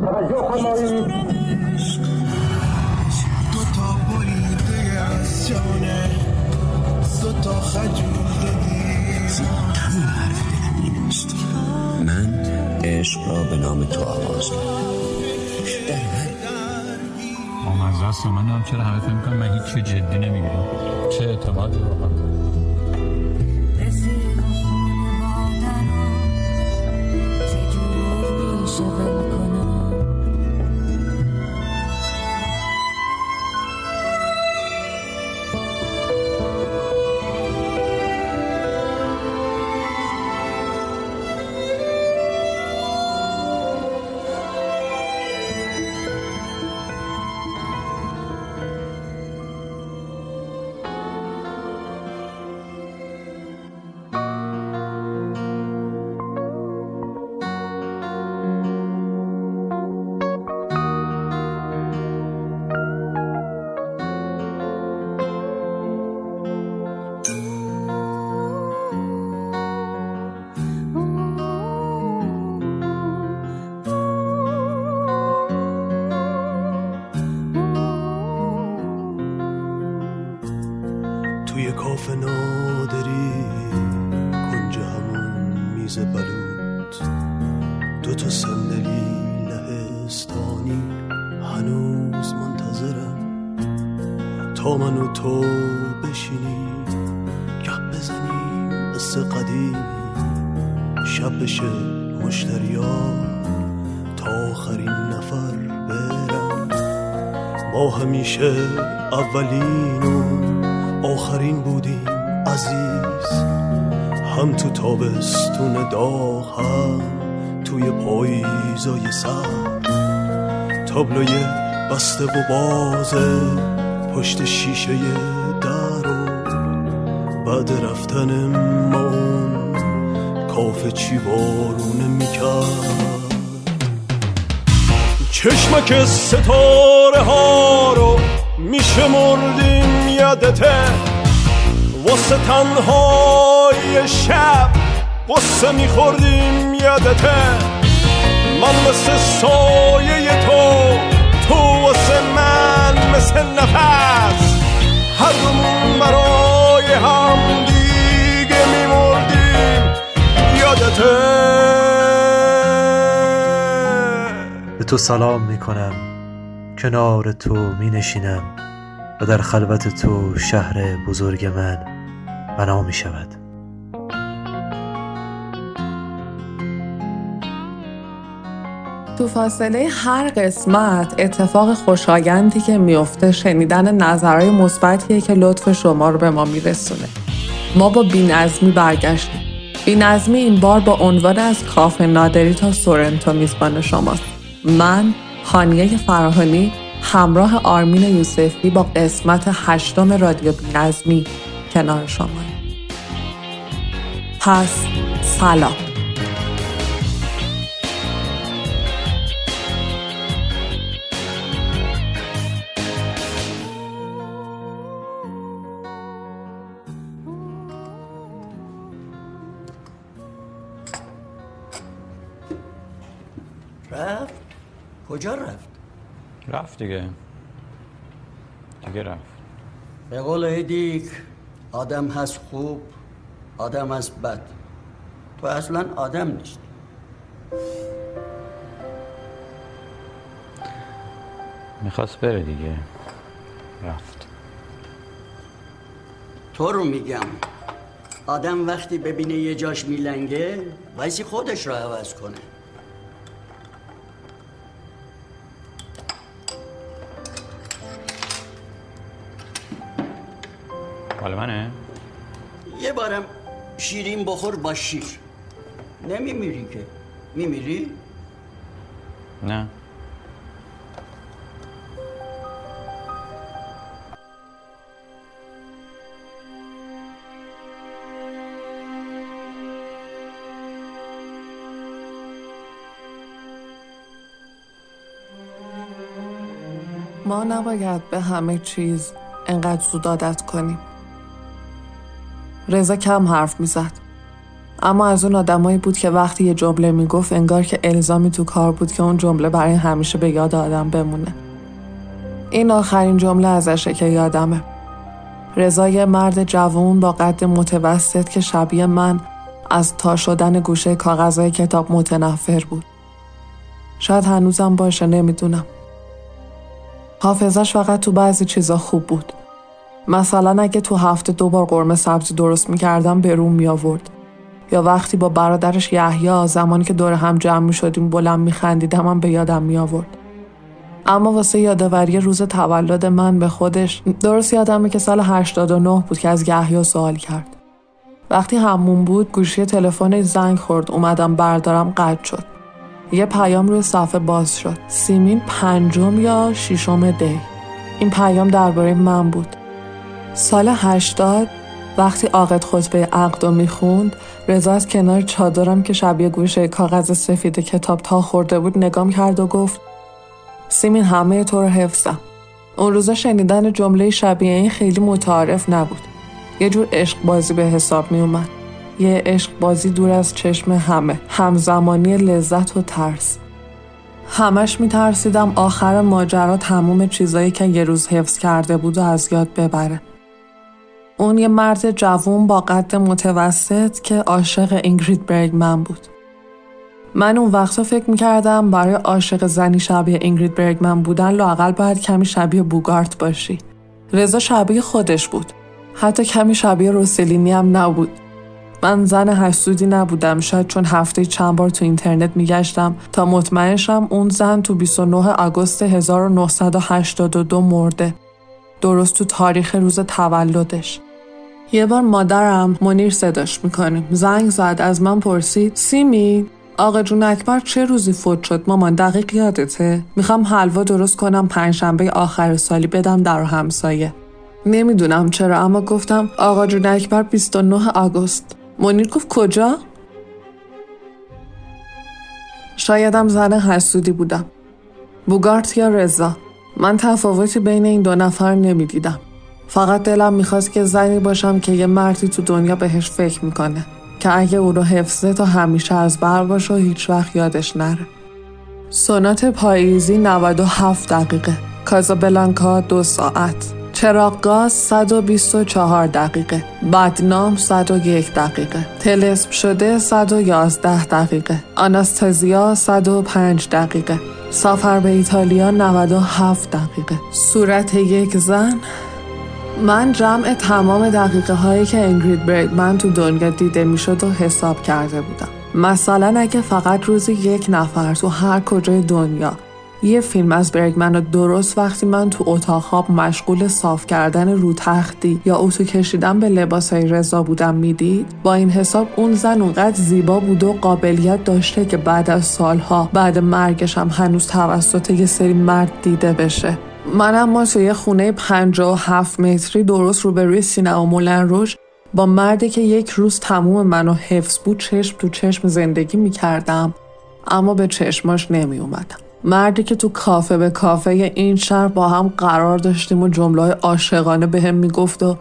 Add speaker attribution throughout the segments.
Speaker 1: توجه فرمایید
Speaker 2: حرف دلم این است من عشق را به نام تو آغاز
Speaker 3: آمزه است من هم چرا همه فکر می‌کنم من هیچ جدی نمی‌گیرم. چه اعتمادی واقعا
Speaker 4: seven. کاف نادری کنج همون میز بلوط. دو تا صندلی لهستانی هنوز منتظرم. تا من و تو بشینیم گپ بزنیم قصه قدیمی شب بشه مشتریا تا آخرین نفر برم. ما همیشه اولین و آخرین بودیم عزیز. هم تو تابستون داغ هم توی پاییزای سر. تابلوی بسته و بازه پشت شیشه در و بعد رفتن ما کافه چی بارونه می‌کرد. چشمک ستاره ها رو میشه مردیم یادته واسه تنهای شب واسه میخوردیم یادته من مثل سایه تو تو واسه من مثل نفس. هر دومون برای هم دیگه میمردیم یادته
Speaker 5: به تو سلام می کنم. کنار تو می نشینم و در خلوت تو شهر بزرگ من بنا می شود.
Speaker 6: تو فاصله هر قسمت اتفاق خوشایندی که میفته شنیدن نظرهای مثبتیه که لطف شما رو به ما میرسونه. ما با بینظمی برگشتیم. بینظمی این بار با عنوان از کافه نادری تا سورنتو میزبان شماست. من هانیه فراهانی همراه آرمین یوسفی با قسمت هشتم رادیو بینظمی کنار شما. پس سلام.
Speaker 7: کجا رفت؟
Speaker 3: رفت دیگه. دیگه رفت.
Speaker 7: به قول هدیک آدم هست خوب آدم هست بد. تو اصلا آدم نیست
Speaker 3: می‌خواست بره دیگه. رفت.
Speaker 7: تو رو میگم. آدم وقتی ببینه یه جاش میلنگه ویسی خودش رو عوض کنه.
Speaker 3: مال منه.
Speaker 7: یه بارم شیرین بخور با شیر. نمیمیری که. میمیری؟
Speaker 3: نه.
Speaker 6: ما نباید به همه چیز انقدر زود عادت کنیم. رضا کم حرف می‌زد. اما از اون آدمایی بود که وقتی یه جمله می‌گفت انگار که الزامی تو کار بود که اون جمله برای همیشه به یاد آدم بمونه. این آخرین جمله ازشه که یادمه. رضا یه مرد جوون با قد متوسط که شبیه من از تا شدن گوشه کاغذهای کتاب متنفر بود. شاید هنوزم باشه نمی‌دونم. حافظش فقط تو بعضی چیزا خوب بود. مثلا اگه تو هفته دوبار قرمه سبزی درست می‌کردم به روم می آورد. یا وقتی با برادرش یحیی زمانی که دور هم جمع می شدیم بلند می خندیدم هم به یادم می آورد. اما واسه یادآوری روز تولد من به خودش درست یادمه که سال 89 بود که از یحیی سوال کرد. وقتی همون بود گوشی تلفن زنگ خورد اومدم بردارم قطع شد. یه پیام روی صفحه باز شد. سیمین پنجم یا ششم دی. این پیام درباره من بود. سال 80 وقتی عاقد خطبه عقد رو می‌خوند رضا از کنار چادرم که شبیه گوشه کاغذ سفید کتاب تا خورده بود نگام کرد و گفت سیمین همه تو رو حفظم. اون روزا شنیدن جمله شبیه این خیلی متعارف نبود. یه جور عشق بازی به حساب می اومد یه عشق بازی دور از چشم همه. همزمانی لذت و ترس. همش می ترسیدم آخر ماجرا تموم چیزایی که یه روز حفظ کرده بود و از یاد ببره. اون یه مرد جوون با قد متوسط که عاشق اینگرید برگمن بود. من اون وقتا فکر می‌کردم برای عاشق زنی شبیه اینگرید برگمن بودن لاقل باید کمی شبیه بوگارت باشی. رضا شبیه خودش بود. حتی کمی شبیه روسلینی هم نبود. من زن حسودی نبودم شاید چون هفته چند بار تو اینترنت میگشتم تا مطمئنشم اون زن تو 29 آگوست 1982 مرده. درست تو تاریخ روز تولدش. یه بار مادرم منیر صداش می‌کنیم زنگ زد از من پرسید سیمی آقا جون اکبر چه روزی فوت شد؟ مامان دقیق یادته. می‌خوام حلوا درست کنم پنجشنبه آخر سالی بدم در همسایه. نمی‌دونم چرا اما گفتم آقا جون اکبر 29 آگوست. منیر گفت کجا؟ شایدم زن حسودی بودم. بوگارت یا رضا. من تفاوتی بین این دو نفر نمی‌دیدم. فقط دلم می‌خواست که زنی باشم که یه مردی تو دنیا بهش فکر می‌کنه که اگه او رو حفظه تا همیشه از بر باشه و هیچ وقت یادش نره. سونات پاییزی 97 دقیقه. کازابلانکا دو ساعت. چراغ گاز 124 دقیقه. بدنام 101 دقیقه. تلسم شده 111 دقیقه. آناستازیا 105 دقیقه. سفر به ایتالیا 97 دقیقه. صورت یک زن من جمع تمام دقیقه هایی که انگرید من تو دنیا دیده می‌شد و حساب کرده بودم. مثلا اگه فقط روزی یک نفر تو هر کجای دنیا یه فیلم از برگمن رو درست وقتی من تو اتاق خواب مشغول صاف کردن رو تختی یا اتو کشیدن به لباس های رضا بودم می‌دید با این حساب اون زن اونقدر زیبا بود و قابلیت داشته که بعد از سالها بعد مرگش هم هنوز توسط یه سری مرد دیده بشه. من اما توی خونه و هفت متری درست روبروی سینما مولن روش با مردی که یک روز تموم منو حفظ بود چشم تو چشم زندگی می کردم اما به چشماش نمی اومدم. مردی که تو کافه به کافه این شهر با هم قرار داشتیم و جمله عاشقانه به هم می‌گفت و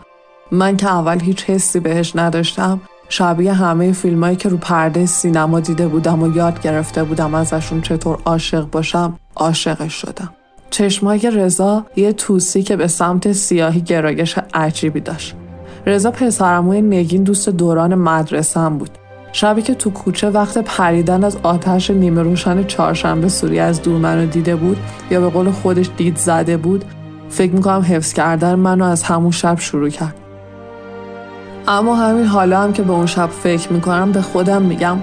Speaker 6: من که اول هیچ حسی بهش نداشتم شبیه همه فیلمایی که رو پرده سینما دیده بودم و یاد گرفته بودم ازشون چطور عاشق باشم عاشقش شدم. چشمای رضا یه توسی که به سمت سیاهی گرایش عجیبی داشت. رضا پسرموی نگین دوست دوران مدرسم بود. شبی که تو کوچه وقت پریدن از آتش نیمه روشن چهارشنبه سوری از دور منو دیده بود یا به قول خودش دید زده بود فکر می‌کنم حفظ کردن منو از همون شب شروع کرد. اما همین حالا هم که به اون شب فکر می‌کنم به خودم میگم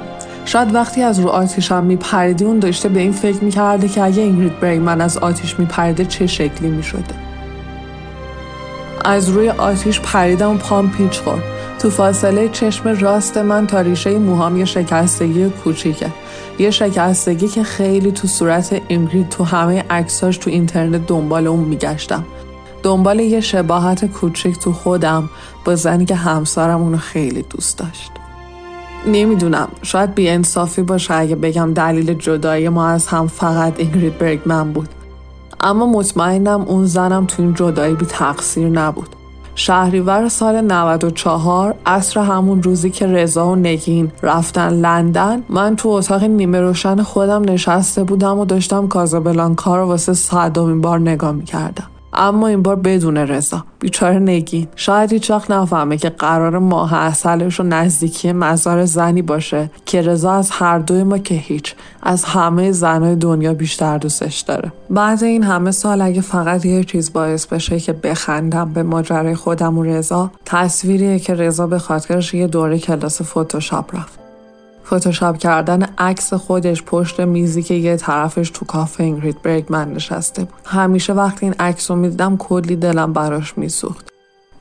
Speaker 6: شاید وقتی از رو آتیشم میپریدی اون داشته به این فکر می‌کرده که اگه اینگرید من از آتیش میپریده چه شکلی می‌شده. از روی آتیش پریدم و پام پیچ خورد. تو فاصله چشم راست من تا ریشه موهام یه شکستگی کوچیکه. یه شکستگی که خیلی تو صورت اینگرید تو همه عکساش تو اینترنت دنبال اون میگشتم. دنبال یه شباهت کوچیک تو خودم با زنی که همسرم اونو خیلی دوست داشت. نمی‌دونم. شاید انصافی باشه اگه بگم دلیل جدایی ما از هم فقط اینگرید برگمن بود. اما مطمئنم اون زنم تو این جدایی بی تقصیر نبود. شهریور سال 94 عصر همون روزی که رضا و نگین رفتن لندن من تو اتاق نیمه روشن خودم نشسته بودم و داشتم کازابلانکا رو واسه صدومین بار نگاه می‌کردم. اما این بار بدون رضا. بیچاره نگین. شاید هیچ وقت نفهمه که قرار ماه اصلش و نزدیکی مزار زنی باشه که رضا از هر دوی ما که هیچ. از همه زنهای دنیا بیشتر دوستش داره. بعد این همه سال اگه فقط یه چیز باعث بشه که بخندم به ماجرای خودم و رضا تصویریه که رضا به خاطرش یه دوره کلاس فتوشاپ رفت. فتوشاپ کردن عکس خودش پشت میزی که یه طرفش تو کافه اینگرید برگمن نشسته بود. همیشه وقتی این عکس رو می‌دیدم کلی دلم براش میسوخت.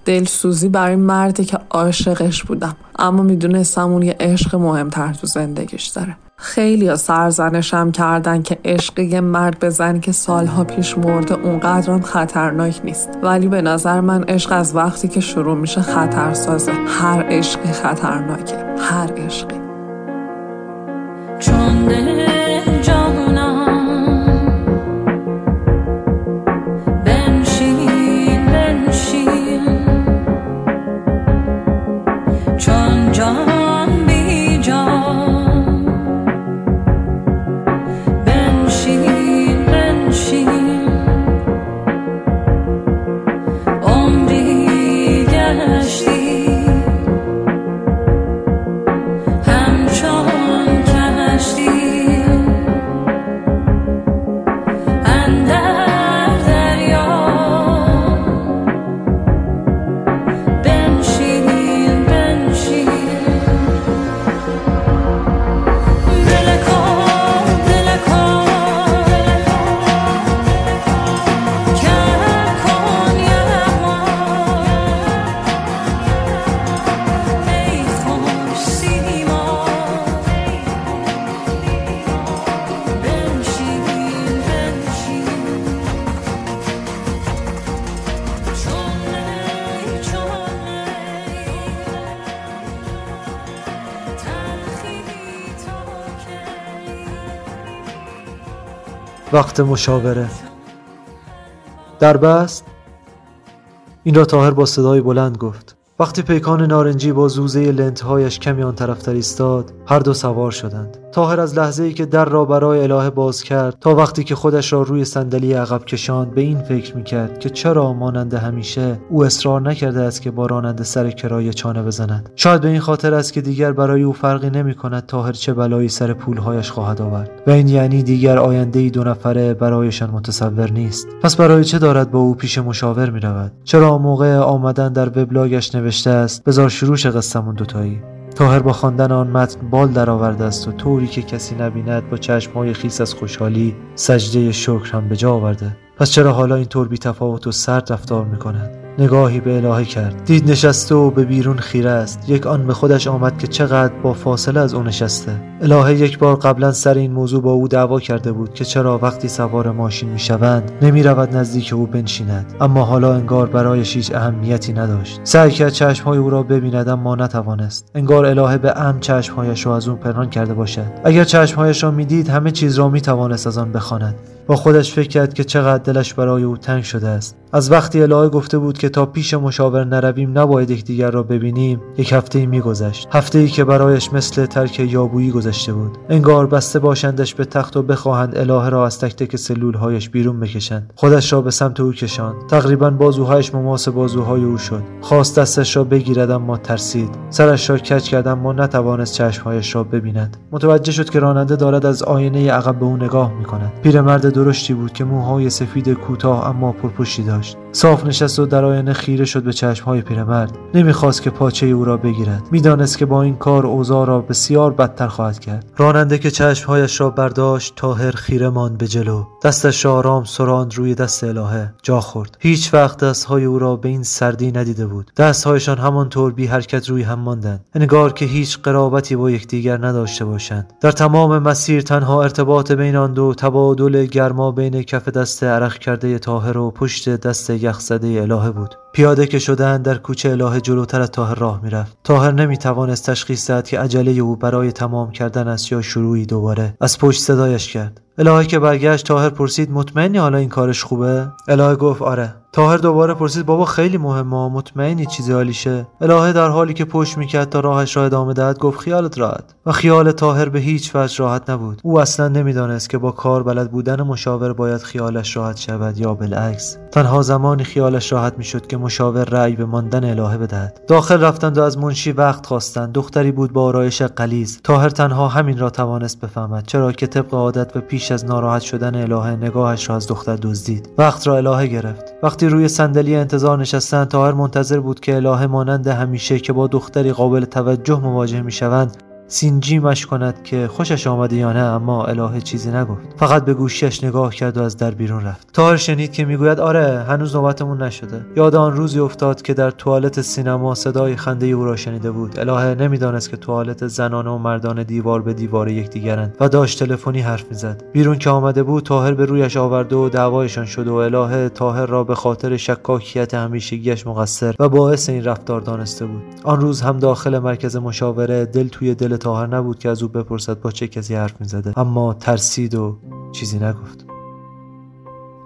Speaker 6: دلسوزی برای مردی که عاشقش بودم. اما می‌دونستم اون یه عشق مهمتر تو زندگیش داره. خیلی ها سرزنشم کردن که عشق یه مرد به زنی که سالها پیش مرده اونقدرم خطرناک نیست. ولی به نظر من عشق از وقتی که شروع میشه خطرسازه. هر عشقی خطرناکه. هر عشقی.
Speaker 8: چون
Speaker 5: وقت مشاوره. در بست این را تاهر با صدای بلند گفت. وقتی پیکان نارنجی با زوزه لنتهایش کمی آن طرفتر ایستاد هر دو سوار شدند. تاهر از لحظه ای که در را برای الهه باز کرد تا وقتی که خودش را روی صندلی عقب کشاند به این فکر می‌کرد که چرا مانند همیشه او اصرار نکرده است که با راننده سر کرایه چانه بزند. شاید به این خاطر است که دیگر برای او فرقی نمی کند تاهر چه بلایی سر پولهایش خواهد آورد. و این یعنی دیگر آینده ای دو نفره برایشان متصور نیست. پس برای چه دارد با او پیش مشاور می رود چرا موقع آمدن در وبلاگش نوشته است؟ بزار شروع قصمون دوتایی. تاهر با خواندن آن متن بال درآورده است و طوری که کسی نبیند با چشمهای خیس از خوشحالی سجده شکر هم به جا آورده. پس چرا حالا اینطور بی تفاوت و سرد رفتار می کند نگاهی به الهه کرد. دید نشسته و به بیرون خیره است. یک آن به خودش آمد که چقدر با فاصله از او نشسته. الهه یک بار قبلا سر این موضوع با او دعوا کرده بود که چرا وقتی سوار ماشین می‌شوند نمی رود نزدیک او بنشیند. اما حالا انگار برایش هیچ اهمیتی نداشت. سعی کرد چشمهای او را ببیند اما نتوانست. انگار الهه به ام چشمهایش را از اون پنهان کرده باشد. اگر چشمهایش را می‌دید همه چیز را می‌توانست از آن بخواند. با خودش فکر کرد که چقدر دلش برای او تنگ شده است. از وقتی الهه گفته بود که تا پیش مشاور نرویم نباید یکدیگر را ببینیم یک هفته ای میگذشت. هفته ای که برایش مثل ترک یابویی گذشته بود. انگار بسته باشندش به تخت و بخواهند الهه را از تک تک سلولهایش بیرون بکشند. خودش را به سمت او کشاند. تقریبا بازوهایش مماس بازوهای او شد. خواست دستش را بگیرد اما ترسید. سرش را کج کرد اما نتوانست چشمهایش را ببیند. متوجه شد که راننده دارد از آینه عقب به او نگاه می‌کند. پیرمرد درشتی بود که موهای سفید کوتاه اما پرپشتی داشت صاف نشست و در آینه خیره شد به چشمهای پیرمرد. نمی‌خواست که پاچه او را بگیرد. می‌دانست که با این کار اوضاع را بسیار بدتر خواهد کرد. راننده که چشمهایش را برداشت تاهر خیره ماند به جلو. دستش را آرام سراند روی دست الهه. جا خورد. هیچ وقت دستهای او را به این سردی ندیده بود. دستهایشان همانطور بی حرکت روی هم ماندند. انگار که هیچ قرابتی با یکدیگر نداشته باشند. در تمام مسیر تنها ارتباط بین آن دو تبادل گرما بین کف دست عرق کرده تاهر و پشت دست یخزده الهه بود. پیاده که شدن در کوچه الهه جلوتر از تاهر راه می‌رفت. تاهر نمی‌توانست تشخیص دهد که عجله او برای تمام کردن است یا شروعی دوباره از پشت صدایش کرد. الهه که برگشت تاهر پرسید مطمئنی حالا این کارش خوبه؟ الهه گفت آره. تاهر دوباره پرسید بابا خیلی مهمه مطمئنی چیزی حالیشه الهه در حالی که پشت می‌کرد تا راهش را ادامه دهد گفت خیالت راحت. و خیال تاهر به هیچ وجه راحت نبود. او اصلا نمی‌دانست که با کار بلد بودن مشاور باید خیالش راحت شود یا بالعکس. تنها زمانی خیالش راحت می‌شد که مشاور رأی به ماندن الهه بدهد. داخل رفتند و از منشی وقت خواستند. دختری بود با آرایش قلیز تاهر تنها همین را توانست بفهمد چرا که طبق عادت و پیش از ناراحت شدن الهه نگاهش را از دختر دزدید. وقت را الهه گرفت. وقتی روی صندلی انتظار نشستند تاهر منتظر بود که الهه مانند همیشه که با دختری قابل توجه مواجه می‌شوند سینجیمش کند که خوشش آمده یا نه اما الهه چیزی نگفت. فقط به گوشیش نگاه کرد و از در بیرون رفت. تاهر شنید که می‌گوید آره هنوز نوبتمون نشده. یاد آن روزی افتاد که در توالت سینما صدای خنده او را شنیده بود. الهه نمی‌دانست که توالت زنانه و مردان دیوار به دیوار یکدیگرند و داشت تلفنی حرف می‌زد. بیرون که آمده بود تاهر به رویش آورده و دعوایشان شد و الهه تاهر را به خاطر شکاکیت همیشگیش مقصر و باعث این رفتار دانسته بود. آن روز هم داخل مرکز مشاوره دل توی دل تاهر نبود که از او بپرسد با چه کسی حرف می‌زده. اما ترسید و چیزی نگفت.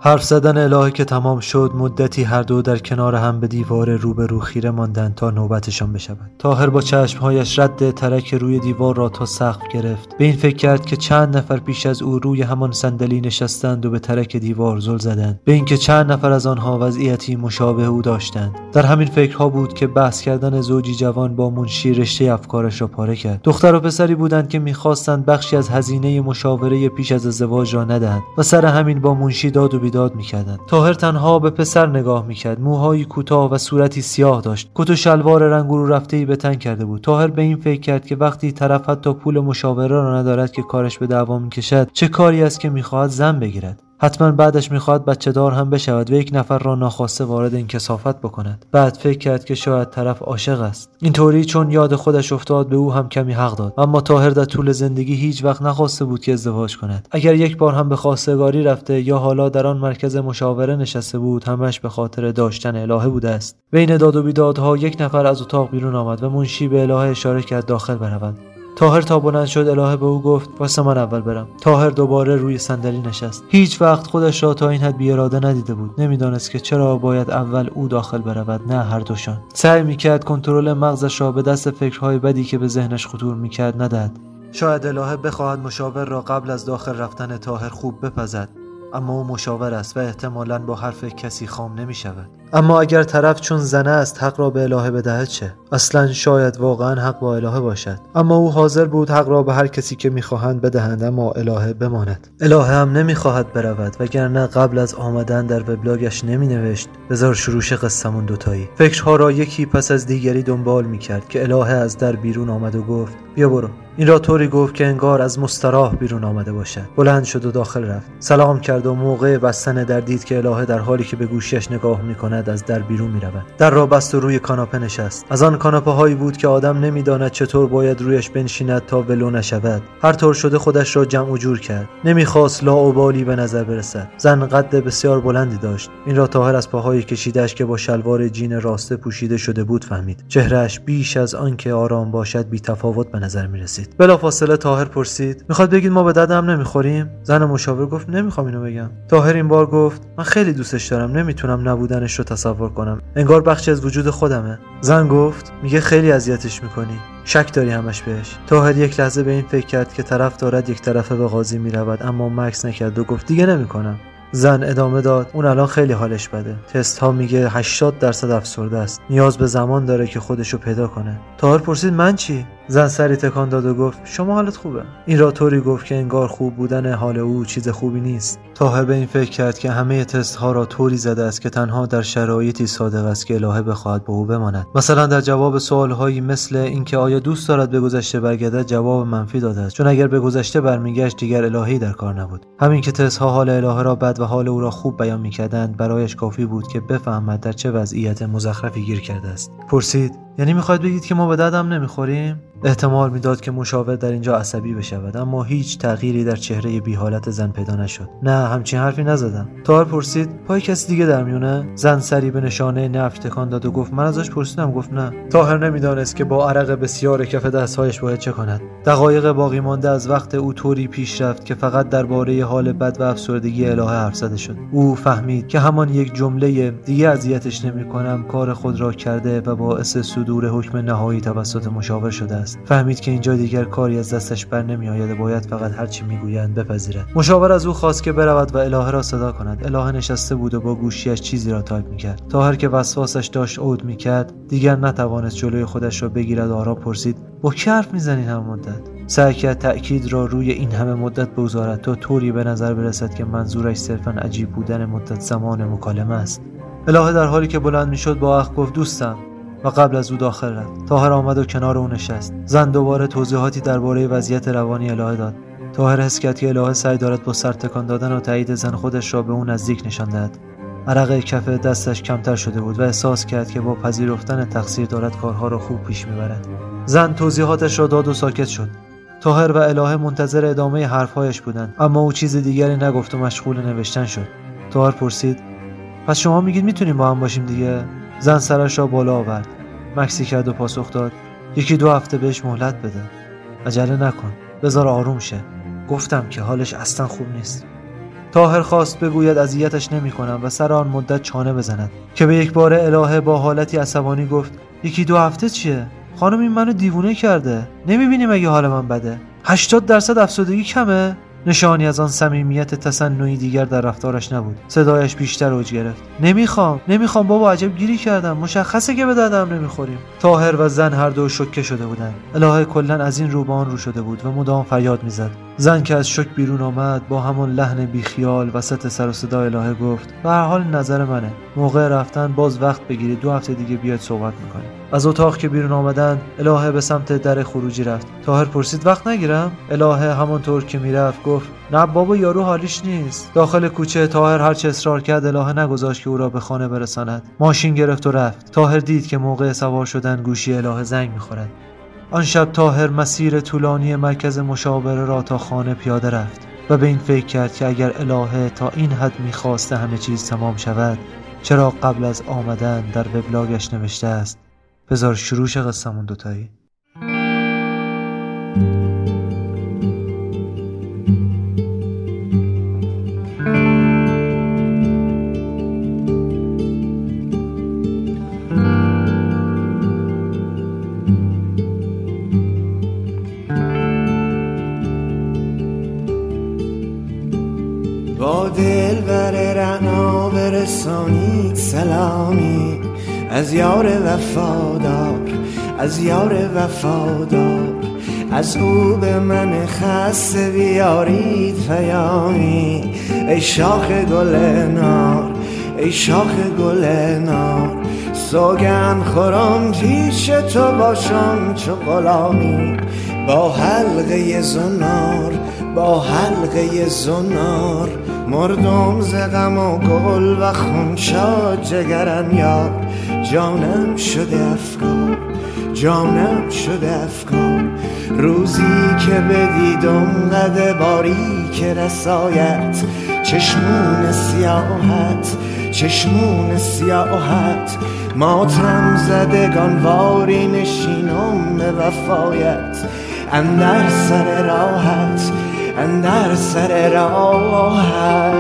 Speaker 5: حرف زدن الهه که تمام شد مدتی هر دو در کنار هم به دیوار روبرو خیره ماندند تا نوبتشان بشود تاهر با چشمهایش رد ترک روی دیوار را تا سقف گرفت. به این فکر کرد که چند نفر پیش از او روی همان صندلی نشستند و به ترک دیوار زل زدند. به اینکه چند نفر از آنها وضعیتی مشابه او داشتند. در همین فکرها بود که بحث کردن زوجی جوان با منشی رشته افکارش را پاره کرد. دختر و پسری بودند که می‌خواستند بخشی از هزینه مشاوره پیش از ازدواج را ندهند و سر همین با منشی داد و بیداد می‌کردند. تاهر تنها به پسر نگاه می‌کرد. موهایی کوتاه و صورتی سیاه داشت. کت و شلوار رنگ رو رفته ای به تن کرده بود. تاهر به این فکر کرد که وقتی طرف حتی پول مشاوره را ندارد که کارش به دعوا می‌کشد چه کاری است که می‌خواهد زن بگیرد؟ حتما بعدش می‌خواهد بچه دار هم بشود و یک نفر را ناخواسته وارد این کسافت بکند. بعد فکر کرد که شاید طرف عاشق است. اینطوری چون یاد خودش افتاد به او هم کمی حق داد. اما تاهر در طول زندگی هیچ وقت نخواسته بود که ازدواج کند. اگر یک بار هم به خواستگاری رفته یا حالا در آن مرکز مشاوره نشسته بود همش به خاطر داشتن الهه بوده است. بین داد و بیدادها یک نفر از اتاق بیرون آمد و منشی به الهه اشاره کرد داخل بروند. تاهر تا بلند شد الهه به او گفت واسه من اول برم. تاهر دوباره روی صندلی نشست. هیچ وقت خودش را تا این حد بیاراده ندیده بود. نمی‌دانست که چرا باید اول او داخل برود نه هر دوشان. سعی می‌کرد کنترل مغزش را به دست فکرهای بدی که به ذهنش خطور می‌کرد ندهد. شاید الهه بخواهد مشاور را قبل از داخل رفتن تاهر خوب بپزد اما او مشاور است و احتمالا با حرف کسی خام نمی شود اما اگر طرف چون زنه است حق را به الهه بدهد چه؟ اصلا شاید واقعا حق با الهه باشد. اما او حاضر بود حق را به هر کسی که می‌خواهند بدهند اما الهه بماند. الهه هم نمی‌خواهد برود وگرنه قبل از آمدن در وبلاگش نمی نوشت بذار شروع قصمون دوتایی. فکرها را یکی پس از دیگری دنبال می‌کرد که الهه از در بیرون آمد و گفت بیا برو. این را طوری گفت که انگار از مستراح بیرون آمده باشد. بلند شد و داخل رفت. سلام کرد و موقع بستن در دید که الهه در حالی که به گوشیش نگاه می‌کند از در بیرون می‌رود. در را بست و روی کاناپه نشست. از آن کاناپه هایی بود که آدم نمی‌داند چطور باید رویش بنشیند تا ولو نشود. هر طور شده خودش را جمع و جور کرد. نمی‌خواست لاابالی به نظر برسد. زن قد بسیار بلندی داشت. این را تاهر از پاهای کشیدش که با شلوار جین راسته پوشیده شده بود فهمید. چهرهش بیش از آنکه آرام باشد بی تفاوت به نظر می رسید بلافاصله تاهر پرسید می‌خواد بگید ما به دردم نمی‌خوریم؟ زن مشاور گفت نمی‌خوام اینو بگم. تاهر این بار گفت من خیلی دوستش دارم نمی‌تونم نبودنش رو تصور کنم. انگار بخشی از وجود خودمه. زن گفت میگه خیلی اذیتش می‌کنی. شک داری همش بهش. تاهر یک لحظه به این فکر کرد که طرف دارد یک طرفه به قاضی می‌رود اما مکس نکرد و گفت دیگه نمی‌کنم. زن ادامه داد اون الان خیلی حالش بده. تست ها میگه 80 درصد افسرده است. نیاز به زمان داره که خودشو پیدا کنه. تاهر پرسید من چی؟ زن سری تکان داد و گفت شما حالت خوبه؟ این را طوری گفت که انگار خوب بودن حال او چیز خوبی نیست. تاهر به این فکر کرد که همه تست ها را طوری زده است که تنها در شرایطی صادق است که الهه بخواهد به او بماند. مثلا در جواب سوال هایی مثل اینکه آیا دوست دارد به گذشته برگردد جواب منفی داده است. چون اگر به گذشته برمیگشت دیگر الهی در کار نبود. همین که تست ها حال الهه را بد و حال او را خوب بیان می‌کردند برایش کافی بود که بفهمد در چه وضعیت مزخرفی گیر کرده است. پرسید یعنی می‌خواید بگید که ما به دردم نمی‌خوریم؟ احتمال می‌داد که مشاور در اینجا عصبی بشود اما هیچ تغییری در چهره بی حالت زن پیدا نشد. نه همچین حرفی نزدم تار پرسید پای کسی دیگه در میونه؟ زن سری به نشانه نفی تکان داد و گفت من ازش پرسیدم گفت نه. تاهر نمی‌دانست که با عرق بسیار کف دستهایش باید چه کند. دقایق باقی مانده از وقت او طوری پیش رفت که فقط درباره حال بد و افسردگی الهه حرف زده شد. او فهمید که همان یک جمله دیگه اذیتش نمی‌کنم کار خود را کرده و باعث صدور حکم نهایی توسط مشاور شده است. فهمید که اینجا دیگر کاری از دستش بر نمیآید و باید فقط هرچی می‌گویند بپذیرد. مشاور از او خواست که برود و الهه را صدا کند. الهه نشسته بود و با گوشیش چیزی را تایپ می‌کرد. طاهر که وسواسش داشت عود می‌کرد دیگر نتوانست جلوی خودش را بگیرد و پرسید با کی حرف می‌زدید این همه مدت؟ سعی کرد تأکید را روی این همه مدت بگذارد تا طوری به نظر برسد که منظورش صرفا عجیب بودن مدت زمان مکالمه است. الهه در حالی که بلند می‌شد با اخ گفت دوستم و قبل از او داخل رفت. تاهر آمد و کنار او نشست. زن دوباره توضیحاتی درباره وضعیت روانی الهه داد. تاهر حس کرد که الهه سعی دارد با سر تکان دادن و تایید زن خودش را به او نزدیک نشان دهد. عرق کف دستش کمتر شده بود و احساس کرد که با پذیرفتن تقصیر دارد کارها را خوب پیش می‌برد. زن توضیحاتش را داد و ساکت شد. تاهر و الهه منتظر ادامه حرفهایش بودند اما او چیز دیگری نگفت و مشغول نوشتن شد. تاهر پرسید پس شما میگید می‌تونیم با هم باشیم دیگه؟ زن سرش را بالا آورد. مکسی کرد و پاسخ داد. یکی دو هفته بهش مهلت بده. عجله نکن. بذار آروم شه. گفتم که حالش اصلا خوب نیست. تاهر خواست بگوید اذیتش نمی‌کنم و سر آن مدت چانه بزند. که به یک بار الهه با حالتی عصبانی گفت یکی دو هفته چیه؟ خانم این منو دیوونه کرده. نمی‌بینی مگه حال من بده. 80 درصد افسردگی کمه؟ نشانی از آن صمیمیت تصنعی دیگر در رفتارش نبود. صدایش بیشتر اوج گرفت. نمی‌خوام نمی‌خوام بابا عجب گیری کردم. مشخصه که به دردم نمی‌خوریم. تاهر و زن هر دو شوکه شده بودند. الهه کلا از این رو به آن رو شده بود و مدام فریاد می‌زد. زن که از شک بیرون آمد با همان لحن بیخیال وسط سر و صدا الهه گفت به هر حال نظر منه. موقع رفتن باز وقت بگیرید. دو هفته دیگه بیاید صحبت می‌کنیم. از اتاق که بیرون آمدند الهه به سمت در خروجی رفت. تاهر پرسید وقت نگیرم؟ الهه همانطور که می‌رفت گفت نه بابا یارو حالیش نیست. داخل کوچه تاهر هرچه اصرار کرد الهه نگذاشت که او را به خانه برساند. ماشین گرفت و رفت. تاهر دید که موقع سوار شدن گوشی الهه زنگ می‌خورد. آن شب تاهر مسیر طولانی مرکز مشاوره را تا خانه پیاده رفت و به این فکر کرد که اگر الهه تا این حد می‌خواسته همه چیز تمام شود چرا قبل از آمدن در وبلاگش نوشته است؟ بذار شروع قصه‌مون دوتایی.
Speaker 9: وفادار از یار وفادار از او به من خسته بیارید پیامی. ای شاخ گل نار ای شاخ گل نار سوگن خورم پیش تو باشم چو غلامی. با حلقه زنار با حلقه زنار مردم ز غم و گل و خونشاد جگرم یار. جانم شده افکار جانم شده افکار. روزی که بدیدم قد باری که رسایت چشمون سیاحت چشمون سیاحت ماتم زدگان واری نشینم به وفایت. اندر سر راحت اندر سر راحت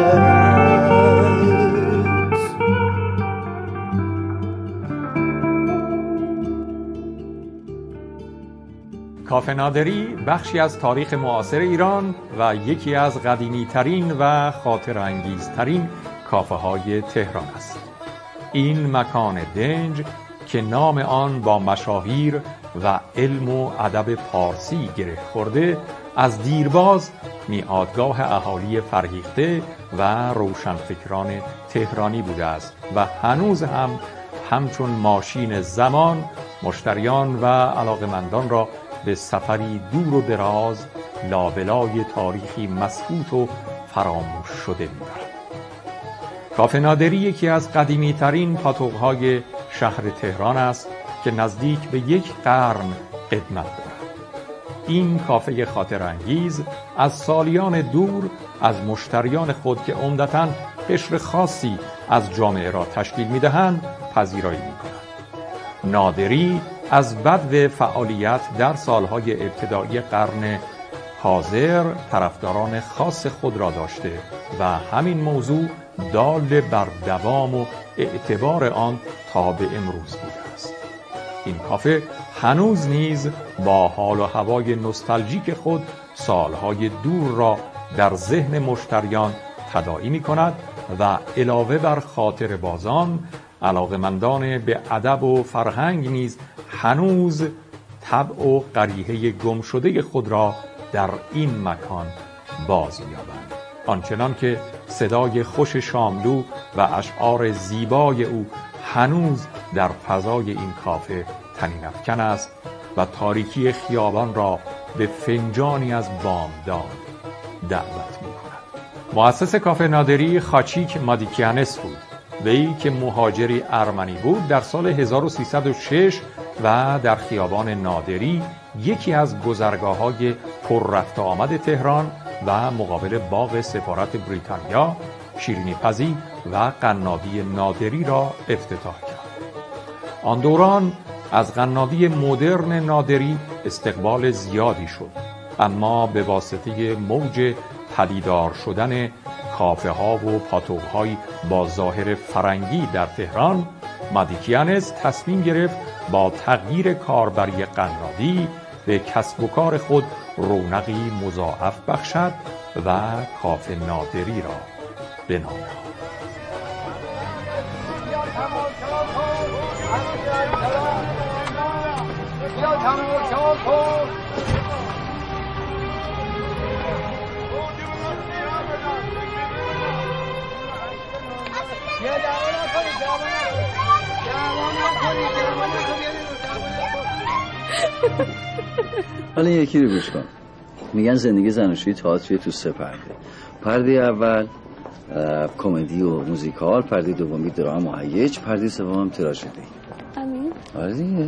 Speaker 10: کافه نادری بخشی از تاریخ معاصر ایران و یکی از قدیمی ترین و خاطر انگیزترین کافه های تهران است. این مکان دنج که نام آن با مشاهیر و علم و ادب پارسی گره خورده از دیرباز میادگاه اهالی فرهیخته و روشنفکران تهرانی بوده است و هنوز هم همچون ماشین زمان مشتریان و علاقمندان را به سفری دور و دراز لابلای تاریخی مسکوت و فراموش شده می‌برد. کافه نادری یکی از قدیمی ترین پاتوقهای شهر تهران است که نزدیک به یک قرن قدمت دارد. این کافه خاطر انگیز از سالیان دور از مشتریان خود که عمدتا قشر خاصی از جامعه را تشکیل می‌دهند پذیرایی می‌کنند. نادری از بدو فعالیت در سالهای ابتدایی قرن حاضر طرفداران خاص خود را داشته و همین موضوع دال بر دوام و اعتبار آن تا به امروز بوده است. این کافه هنوز نیز با حال و هوای نوستالژیک خود سالهای دور را در ذهن مشتریان تداعی می کند و علاوه بر خاطر بازان علاقمندان به ادب و فرهنگ نیز هنوز طبع و قریحه گم شده خود را در این مکان باز می‌یابند. آنچنان که صدای خوش شاملو و اشعار زیبای او هنوز در فضای این کافه تنین افکن است و تاریکی خیابان را به فنجانی از بامداد دعوت می کند. مؤسس کافه نادری خاچیک مادیکیانس بود وی که مهاجری ارمنی بود در سال 1306 و در خیابان نادری یکی از گذرگاه های پر رفت و آمد تهران و مقابل باغ سفارت بریتانیا شیرینی پزی و قنادی نادری را افتتاح کرد آن دوران از قنادی مدرن نادری استقبال زیادی شد. اما به واسطه موج پدیدار شدن کافه ها و پاتوق های با ظاهر فرنگی در تهران مادیکیانس تصمیم گرفت با تغییر کاربری قنادی به کسب و کار خود رونقی مضاعف بخشد و کافه نادری را بنامد.
Speaker 11: حالا یکی رو گوش کن. میگن زندگی زناشویی تئاتری تو سه پرده. پرده اول کمدی و موزیکال پرده دومی درام و هیج پرده سوم تراژدی.
Speaker 12: امین؟
Speaker 11: آره دیگه.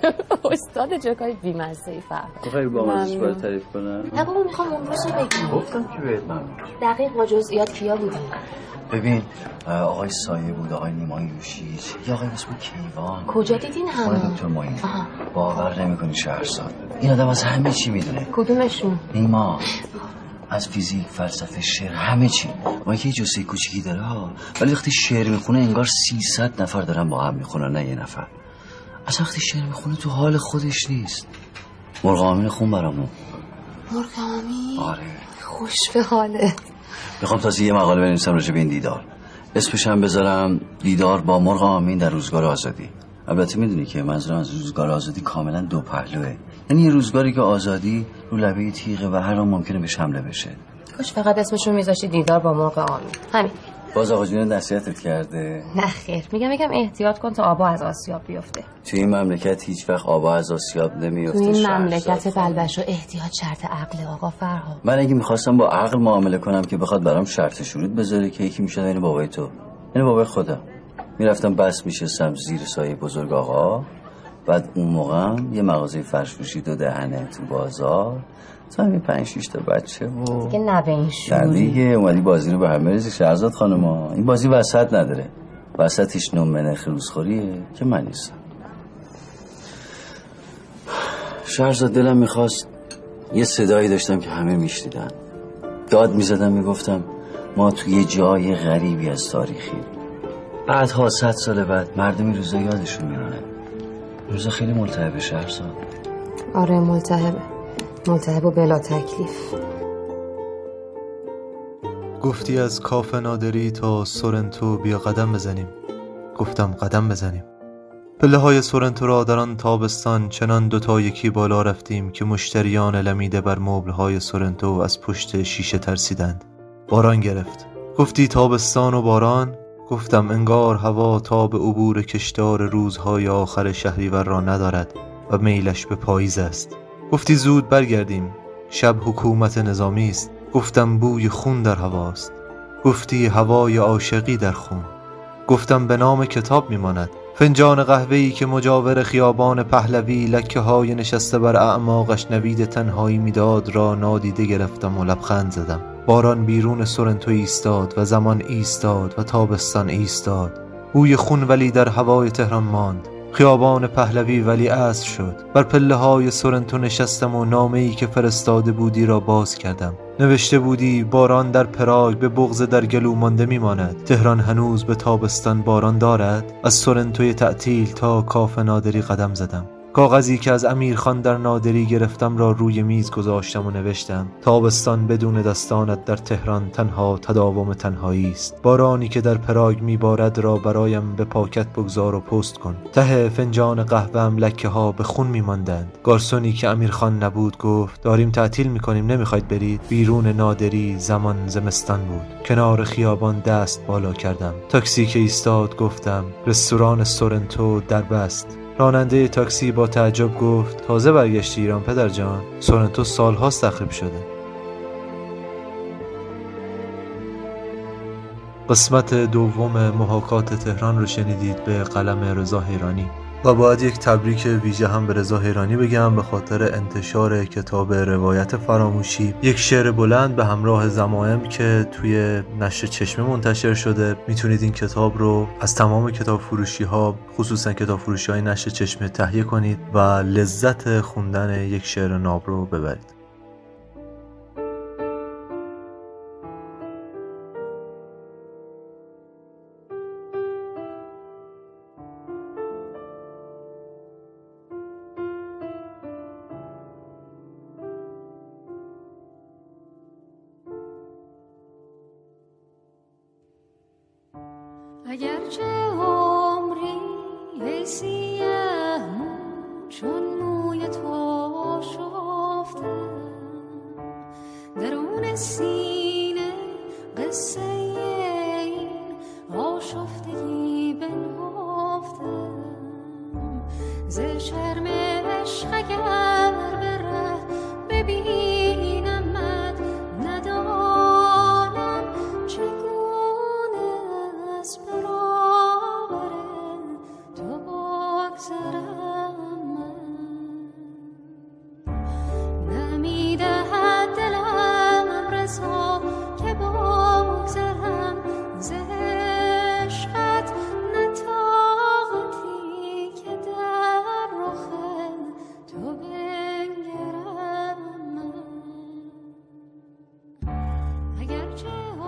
Speaker 12: استاد جوکای بیمزه ای فرد.
Speaker 11: بخیر با آموزش باید تعریف کنم.
Speaker 12: نه بابا می‌خوام اون روزو بگیم
Speaker 11: گفتم که بهت من
Speaker 12: دقیق با جزئیات کیا بودیم
Speaker 11: ببین آقای سایه بود آقای نیمای یوشیج یه آقای اسم کیوان.
Speaker 12: کجا دیدین
Speaker 11: آقای
Speaker 12: همه
Speaker 11: دکتر معین
Speaker 12: آها.
Speaker 11: باور نمی‌کنی شهرزاد این آدم از همه چی می‌دونه.
Speaker 12: کدومشون؟
Speaker 11: نیما. از فیزیک فلسفه شعر همه چی. ما که یه جسه کوچیکی داره ها. ولی وقتی شعر می‌خونه انگار 300 نفر دارن با هم می‌خونن نه یه نفر. از وقتی شعر می‌خونه تو حال خودش نیست. مرغ آمین خون برامون.
Speaker 12: مرغامی
Speaker 11: آره.
Speaker 12: خوش به حالت.
Speaker 11: می‌خوام تازه یه مقاله بنویسم راجع به این دیدار. اسمش هم بذارم دیدار با مرغ آمین در روزگار آزادی. البته می‌دونی که منظورم از روزگار آزادی کاملا دو پهلوه. یعنی یه روزگاری که آزادی رو لبه تیغه و هر آن ممکنه بهش حمله بشه.
Speaker 12: کاش فقط اسمشون میذاشتی دیدار با مرغ آمین. همین.
Speaker 11: باز آقا جون نصیحتت کرده.
Speaker 12: نه خیر میگم یکم احتیاط کن تا آبا از آسیاب بیفته.
Speaker 11: توی این مملکت هیچ وقت آبا از آسیاب نمیفته
Speaker 12: تو این. مملکت بلبش و احتیاط شرط عقل آقا فرها
Speaker 11: من اگه می‌خواستم با عقل معامله کنم که بخواد برام شرط شروط بذاره که یکی می‌شد این بابای تو. این بابای خودم می‌رفتم بس میشستم زیر سایه بزرگ آقا. بعد اون موقع یه مغازه فرشفروشی دو دهنه تو بازار. تا همین پنج شیش تا بچه و
Speaker 12: دیگه نه به این شوری
Speaker 11: دیگه اومدی بازی رو به هم بریزی شهرزاد خانما این بازی وسط نداره. وسطش نومنه خروسخوریه که من نیستم. شهرزاد دلم می‌خواست یه صدایی داشتم که همه میشنیدن. داد می‌زدم می‌گفتم ما توی یه جای غریبی از تاریخی. بعدها صد سال بعد مردم این روزا یادشون میمونه. روزا خیلی ملتهبه شهرزاد.
Speaker 12: آره ملتهبه. ملتهب و بلا تکلیف.
Speaker 5: گفتی از کافه نادری تا سورنتو بیا قدم بزنیم. گفتم قدم بزنیم. پله های سورنتو را در آن تابستان چنان دوتا یکی بالا رفتیم که مشتریان لمیده بر مبل های سورنتو از پشت شیشه ترسیدند. باران گرفت. گفتی تابستان و باران؟ گفتم انگار هوا تا به عبور کشدار روزهای آخر شهریور را ندارد و میلش به پاییز است. گفتی زود برگردیم. شب حکومت نظامی است. گفتم بوی خون در هواست. گفتی هوای عاشقی در خون. گفتم به نام کتاب میماند. فنجان قهوه‌ای که مجاور خیابان پهلوی لکه های نشسته بر اعماقش نوید تنهایی می‌داد را نادیده گرفتم و لبخند زدم. باران بیرون سورنتو ایستاد و زمان ایستاد و تابستان ایستاد. بوی خون ولی در هوای تهران ماند. خیابان پهلوی ولی عصر شد. بر پله های سورنتو نشستم و نامه ای که فرستاده بودی را باز کردم. نوشته بودی باران در پراگ به بغز در گلو مانده میماند. تهران هنوز به تابستان باران دارد. از سورنتوی تعطیل تا کاف نادری قدم زدم. کاغذی که از امیرخان در نادری گرفتم را روی میز گذاشتم و نوشتم تابستان بدون دستانت در تهران تنها تداوم تنهایی است. بارانی که در پراگ میبارد را برایم به پاکت بگذار و پست کن. ته فنجان قهوه‌ام لکه ها به خون میماندند. گارسونی که امیرخان نبود گفت داریم تعطیل می‌کنیم نمی‌خواید برید؟ بیرون نادری زمان زمستان بود. کنار خیابان دست بالا کردم. تاکسی که ایستاد گفتم رستوران سورنتو در بست. راننده تاکسی با تعجب گفت تازه برگشتی ایران پدر جان. سورنتو سالهاست تخریب شده. قسمت دوم محاکات تهران رو شنیدید به قلم رضا حیرانی. و باید یک تبریک ویژه هم به رضا حیرانی بگم به خاطر انتشار کتاب روایت فراموشی. یک شعر بلند به همراه زمائم که توی نشر چشمه منتشر شده. می‌تونید این کتاب رو از تمام کتاب فروشی ها خصوصا کتاب فروشی های نشر چشمه تهیه کنید و لذت خوندن یک شعر ناب رو ببرید.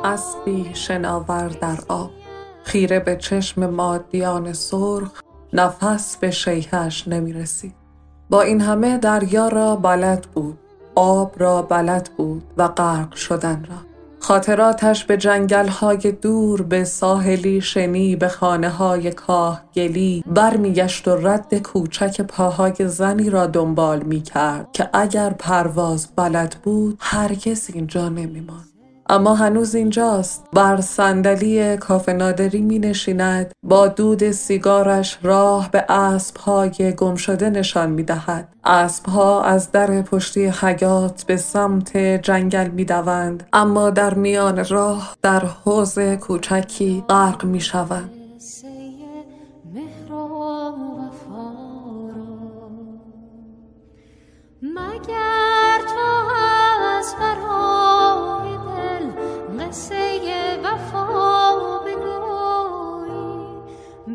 Speaker 6: اسبی شناور در آب خیره به چشم مادیان سرخ نفس به شیهش نمی رسید. با این همه دریا را بلد بود آب را بلد بود و غرق شدن را خاطراتش به جنگل های دور به ساحلی شنی به خانه های کاهگلی برمیگشت و رد کوچک پاهای زنی را دنبال می کرد که اگر پرواز بلد بود هرگز اینجا نمی ماند. اما هنوز اینجاست. بر صندلی کافه نادری می نشیند با دود سیگارش راه به اسبهای گم شده نشان می دهد اسبها از در پشتی حیات به سمت جنگل می دوند اما در میان راه در حوز کوچکی غرق می شوند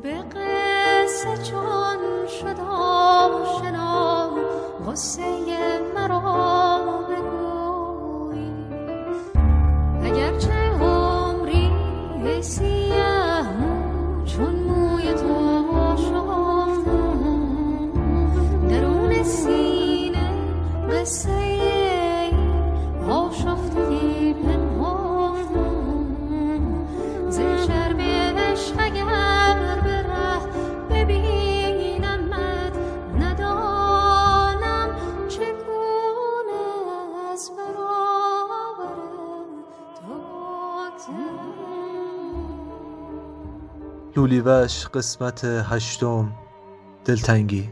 Speaker 13: به قصه چون شد آشنا قصه مرا بگویی. اگرچه عمری ای
Speaker 5: لولیوش قسمت هشتم. دلتنگی.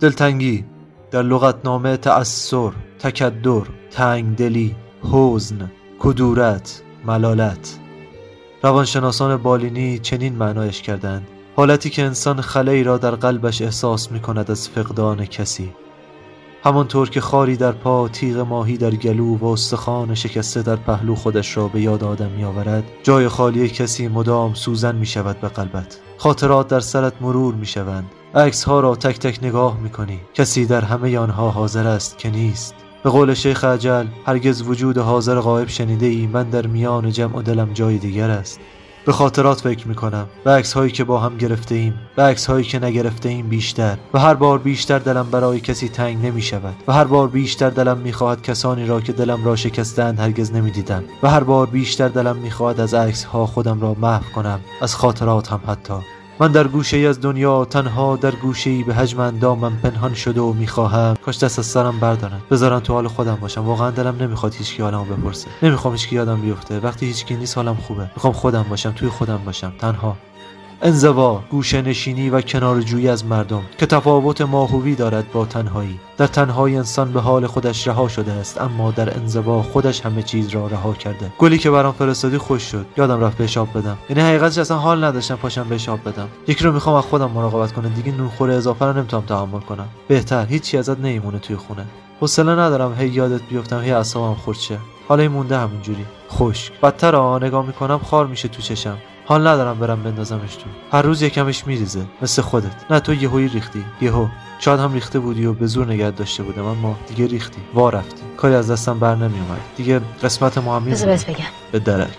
Speaker 5: دلتنگی در لغتنامه تأثر تکدر تنگدلی حزن کدورت ملالت. روانشناسان بالینی چنین معنایش کردند. حالتی که انسان خلایی را در قلبش احساس می کند از فقدان کسی. همانطور که خاری در پا تیغ ماهی در گلو و استخوان شکسته در پهلو خودش را به یاد آدم می آورد جای خالی کسی مدام سوزن می شود به قلبت. خاطرات در سرت مرور می شوند عکس ها را تک تک نگاه می کنی کسی در همه آنها حاضر است که نیست. به قول شیخ عجل هرگز وجود حاضر غایب شنیده ای من در میان جمع و دلم جای دیگر است. به خاطرات فکر می کنم به عکس هایی که با هم گرفته ایم به عکس هایی که نگرفته ایم بیشتر. و هر بار بیشتر دلم برای کسی تنگ نمی شود و هر بار بیشتر دلم می خواهد کسانی را که دلم را شکستند هرگز نمی دیدم و هر بار بیشتر دلم می خواهد از عکس ها خودم را محو کنم. از خاطرات هم حتی. من در گوشه ای از دنیا تنها در گوشه ای به حجم اندامم پنهان شده و می‌خواهم کاش دست از سرم بردارن. بذارن تو حال خودم باشم. واقعا دلم نمی‌خواد هیچکی حالمو بپرسه. نمی‌خوام هیچکی یادم بیفته. وقتی هیچکی نیست حالم خوبه. می‌خوام خودم باشم توی خودم باشم. تنها. انزوا گوشه نشینی و کنار جویی از مردم که تفاوت ماهوی دارد با تنهایی. در تنهایی انسان به حال خودش رها شده است اما در انزوا خودش همه چیز را رها کرده. گلی که برام فرستادی خوش شد. یادم رفت بهش آب بدم. یعنی حقیقتش اصلا حال نداشتم پاشم بهش آب بدم. یکی رو می‌خوام از خودم مراقبت کنه دیگه نونخوره اضافه رو نمی‌تونم تحمل کنم. بهتر هیچی ازت نمیمونه توی خونه. حوصله ندارم هی یادت بیفتم هی اعصابم خورد شه. حالا مونده همونجوری. خشک. بدتر آ نگاه می‌کنم خار میشه تو چشم. حال ندارم برم بندازمش تو. هر روز یکمش میریزه مثل خودت. نه تو یهویی ریختی یهو. شاید هم ریخته بودی و به زور نگه داشته بودم اما دیگه ریختی. وا رفتی. کاری از دستم بر نمیومد دیگه قسمت ما هم
Speaker 14: بگم.
Speaker 5: به درک.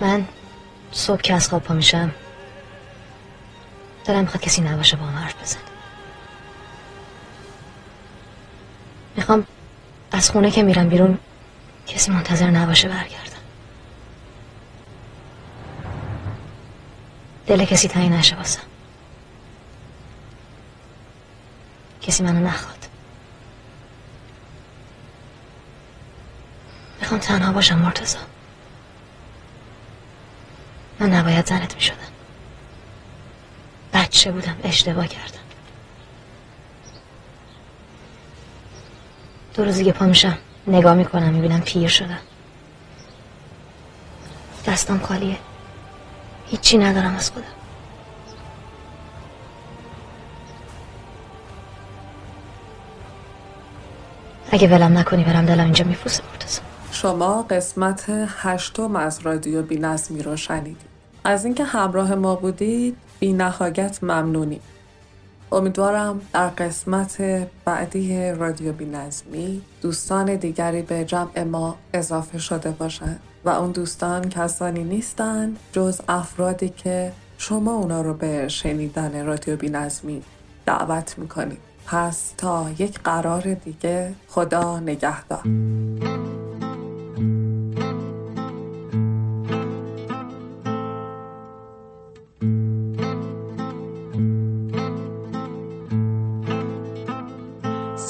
Speaker 14: من صبح که از خواب پا میشم دلم می‌خواد کسی نباشه با هم حرف بزن می‌خوام از خونه که میرم بیرون کسی منتظر نباشه برگردم. دل کسی تنگ نشه واسم. کسی منو نخواد. می‌خوام تنها باشم مرتزا من نباید زنت می‌شدم. بچه بودم اشتباه کردم. دو روزی که پا میشم. نگاه می‌کنم می‌بینم پیر شدم دستم خالیه. هیچی ندارم از خودم. اگه ولم نکنی برم دلم اینجا میفروسه مرتضی.
Speaker 6: شما قسمت هشتم از رادیو بی نظمی رو شنیدید. از اینکه همراه ما بودید بی نهایت ممنونیم. امیدوارم در قسمت بعدی رادیو بی نظمی دوستان دیگری به جمع ما اضافه شده باشند و اون دوستان کسانی نیستند جز افرادی که شما اونا رو به شنیدن رادیو بی نظمی دعوت می‌کنید پس تا یک قرار دیگه خدا نگهدار.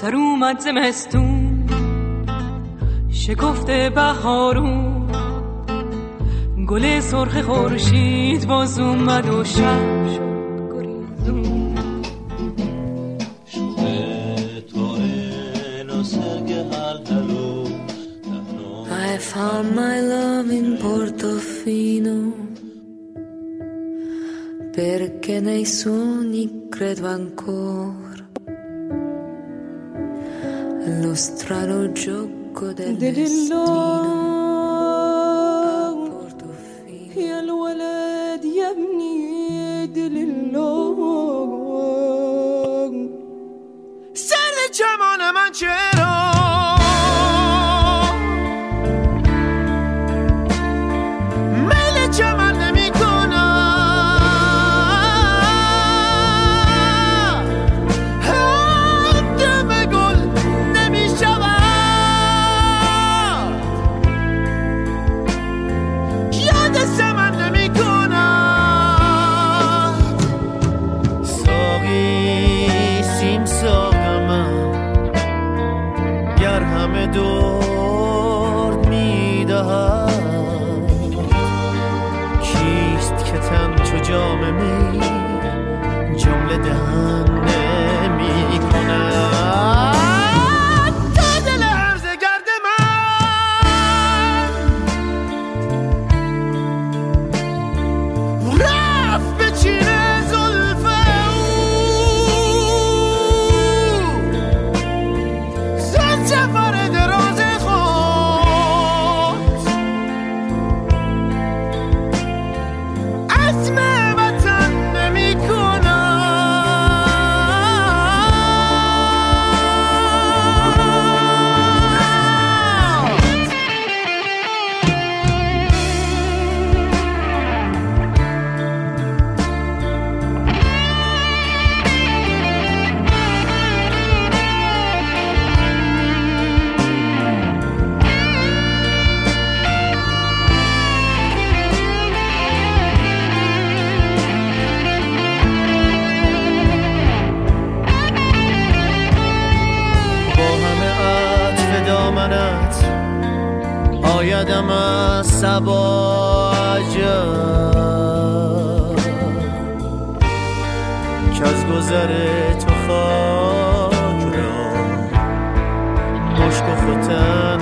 Speaker 8: سر اومد زمستون شکفته بهارون. گل سرخ خورشید باز اومد و شب شد گریزون.
Speaker 1: I found my love in Portofino. Perché nei sogni credo ancora. Lo strano gioco del destino آیدم از سبا که از گذر تو خاک را مشک و ختن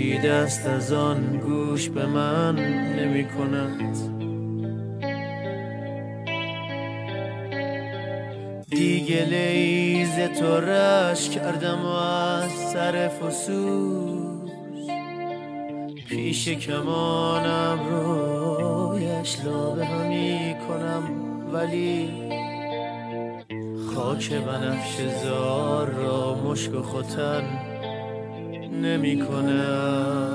Speaker 1: گوش کشیده است از آن گوش به من نمی کند. دیگه لیز تو رش کردم و از سر فسوس. پیش کمانم رویش لابه همی کنم ولی خاک بنفش زار را مشک و ختن نمی کنم